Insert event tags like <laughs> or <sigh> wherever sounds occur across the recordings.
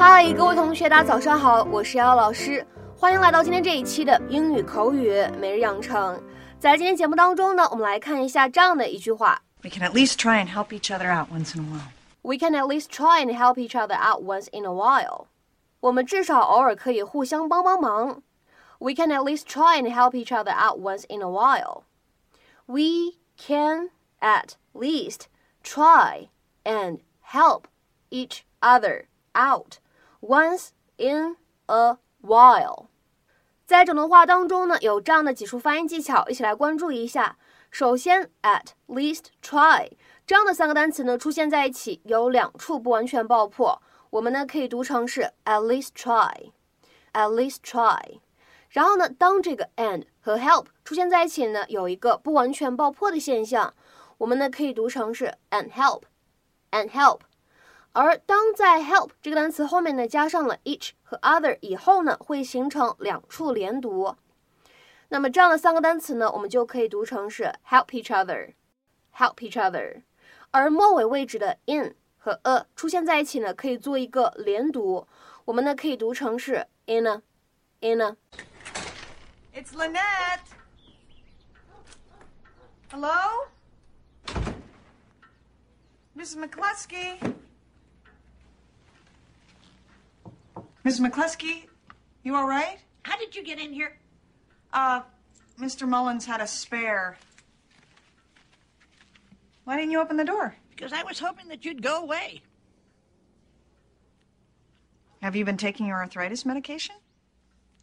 嗨，各位同学，大家早上好，我是瑶瑶老师，欢迎来到今天这一期的英语口语每日养成。在今天节目当中呢，我们来看一下这样的一句话 We can at least try and help each other out once in a while. We can at least try and help each other out once in a while. 我们至少偶尔可以互相帮帮忙。We can at least try and help each other out once in a while. We can at least try and help each other out once in a while. 在整段话当中呢，有这样的几处发音技巧，一起来关注一下。首先，at least try 这样的三个单词呢出现在一起，有两处不完全爆破，我们呢可以读成是 at least try，at least try。然后呢，当这个 and 和 help 出现在一起呢，有一个不完全爆破的现象，我们呢可以读成是 and help，and help。而当在 help 这个单词后面呢加上了 each 和 other 以后呢，会形成两处连读。那么这样的三个单词呢，我们就可以读成是 help each other，help each other。而末尾位置的 in 和 a 出现在一起呢，可以做一个连读，我们呢可以读成是 in a，in a。It's Lynette. Hello? Mrs. McCluskey? Mrs. McCluskey, you all right? How did you get in here? Uh, Mr. Mullins had a spare. Why didn't you open the door? Because I was hoping that you'd go away. Have you been taking your arthritis medication?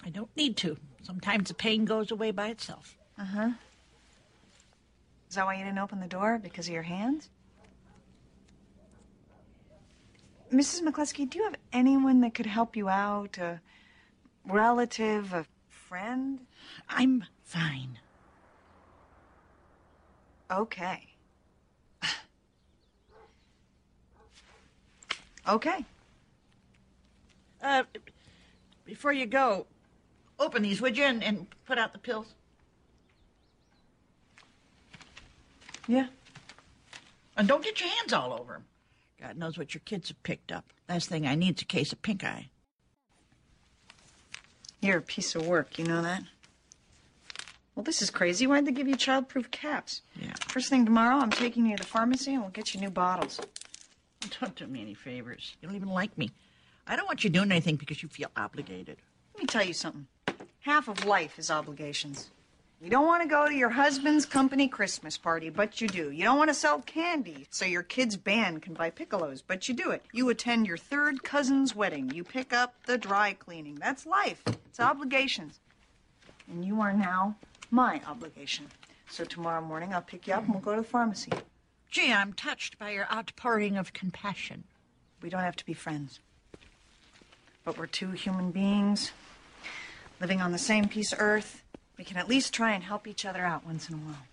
I don't need to. Sometimes the pain goes away by itself. Uh huh. Is that why you didn't open the door? Because of your hands? Mrs. McCluskey, do you have anyone that could help you out? A relative, a friend? I'm fine. Okay. okay. Uh, before you go, open these, would you, and, and put out the pills? Yeah. And don't get your hands all over them. God knows what your kids have picked up. Last thing I need's a case of pink eye. You're a piece of work, you know that? Well, this is crazy. Why'd they give you childproof caps? Yeah. First thing tomorrow, I'm taking you to the pharmacy and we'll get you new bottles. <laughs> Don't do me any favors. You don't even like me. I don't want you doing anything because you feel obligated. Let me tell you something. Half of life is obligations. You don't want to go to your husband's company Christmas party, but you do. You don't want to sell candy so your kid's band can buy piccolos, but you do it. You attend your third cousin's wedding. You pick up the dry cleaning. That's life. It's obligations. And you are now my obligation. So tomorrow morning I'll pick you up and we'll go to the pharmacy. Gee, I'm touched by your outpouring of compassion. We don't have to be friends. But we're two human beings living on the same piece of earth. We can at least try and help each other out once in a while.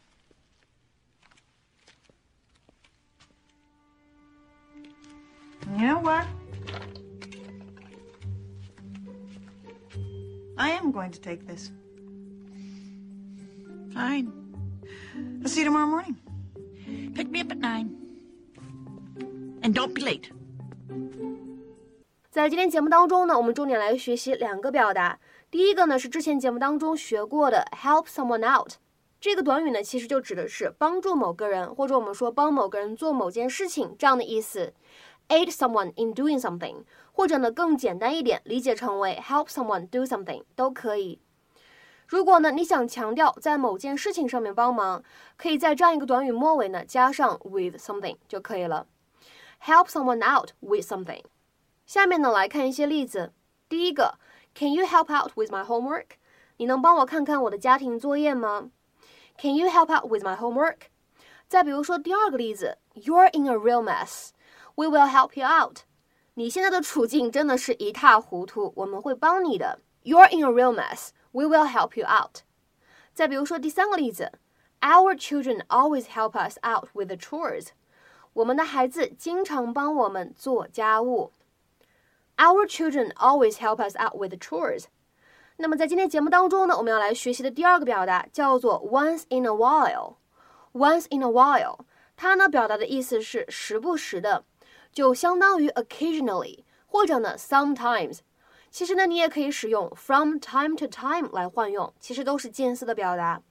And you know what? I am going to take this. Fine. I'll see you tomorrow morning. Pick me up at nine. And don't be late. 在今天节目当中呢，我们重点来学习两个表达。 第一个呢是之前节目当中学过的 help someone out，这个短语呢其实就指的是帮助某个人，或者我们说帮某个人做某件事情这样的意思。aid someone in doing something，或者呢更简单一点，理解成为 help someone do something 都可以。如果呢你想强调在某件事情上面帮忙，可以在这样一个短语末尾呢加上 with something 就可以了。help someone out with something。下面呢来看一些例子。第一个 ，Can you help out with my homework？你能帮我看看我的家庭作业吗？Can you help out with my homework？再比如说第二个例子，You're in a real mess。We will help you out。你现在的处境真的是一塌糊涂，我们会帮你的。You're in a real mess. We will help you out。再比如说第三个例子，Our children always help us out with the chores。我们的孩子经常帮我们做家务。 Our children always help us out with the chores。那么在今天节目当中呢，我们要来学习的第二个表达叫做 once in a while。Once in a while，它呢表达的意思是时不时的，就相当于 occasionally 或者呢，sometimes。其实呢，你也可以使用 from time to time 来换用，其实都是近似的表达。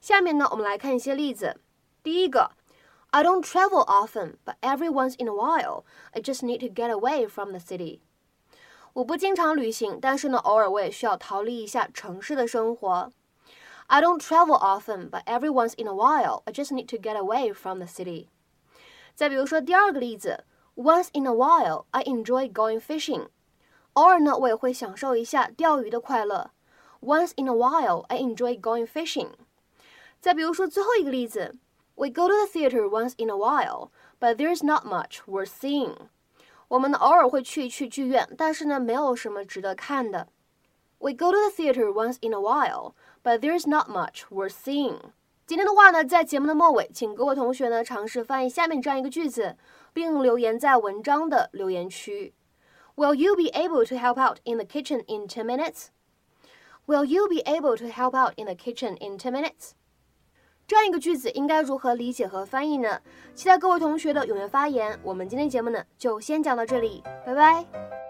下面呢，我们来看一些例子。第一个，I don't travel often, but every once in a while, I just need to get away from the city。 我不经常旅行，但是呢，偶尔我也需要逃离一下城市的生活。I don't travel often, but every once in a while, I just need to get away from the city。再比如说第二个例子，Once in a while, I enjoy going fishing。偶尔呢，我也会享受一下钓鱼的快乐。Once in a while, I enjoy going fishing。再比如说最后一个例子，We go to the theater once in a while, but there's not much worth seeing。我们呢偶尔会去一去剧院，但是呢没有什么值得看的。We go to the theater once in a while, but there's not much worth seeing。今天的话呢，在节目的末尾，请各位同学呢尝试翻译下面这样一个句子，并留言在文章的留言区。Will you be able to help out in the kitchen in 10 minutes? Will you be able to help out in the kitchen in 10 minutes? 这样一个句子应该如何理解和翻译呢？期待各位同学的踊跃发言。我们今天节目呢就先讲到这里，拜拜。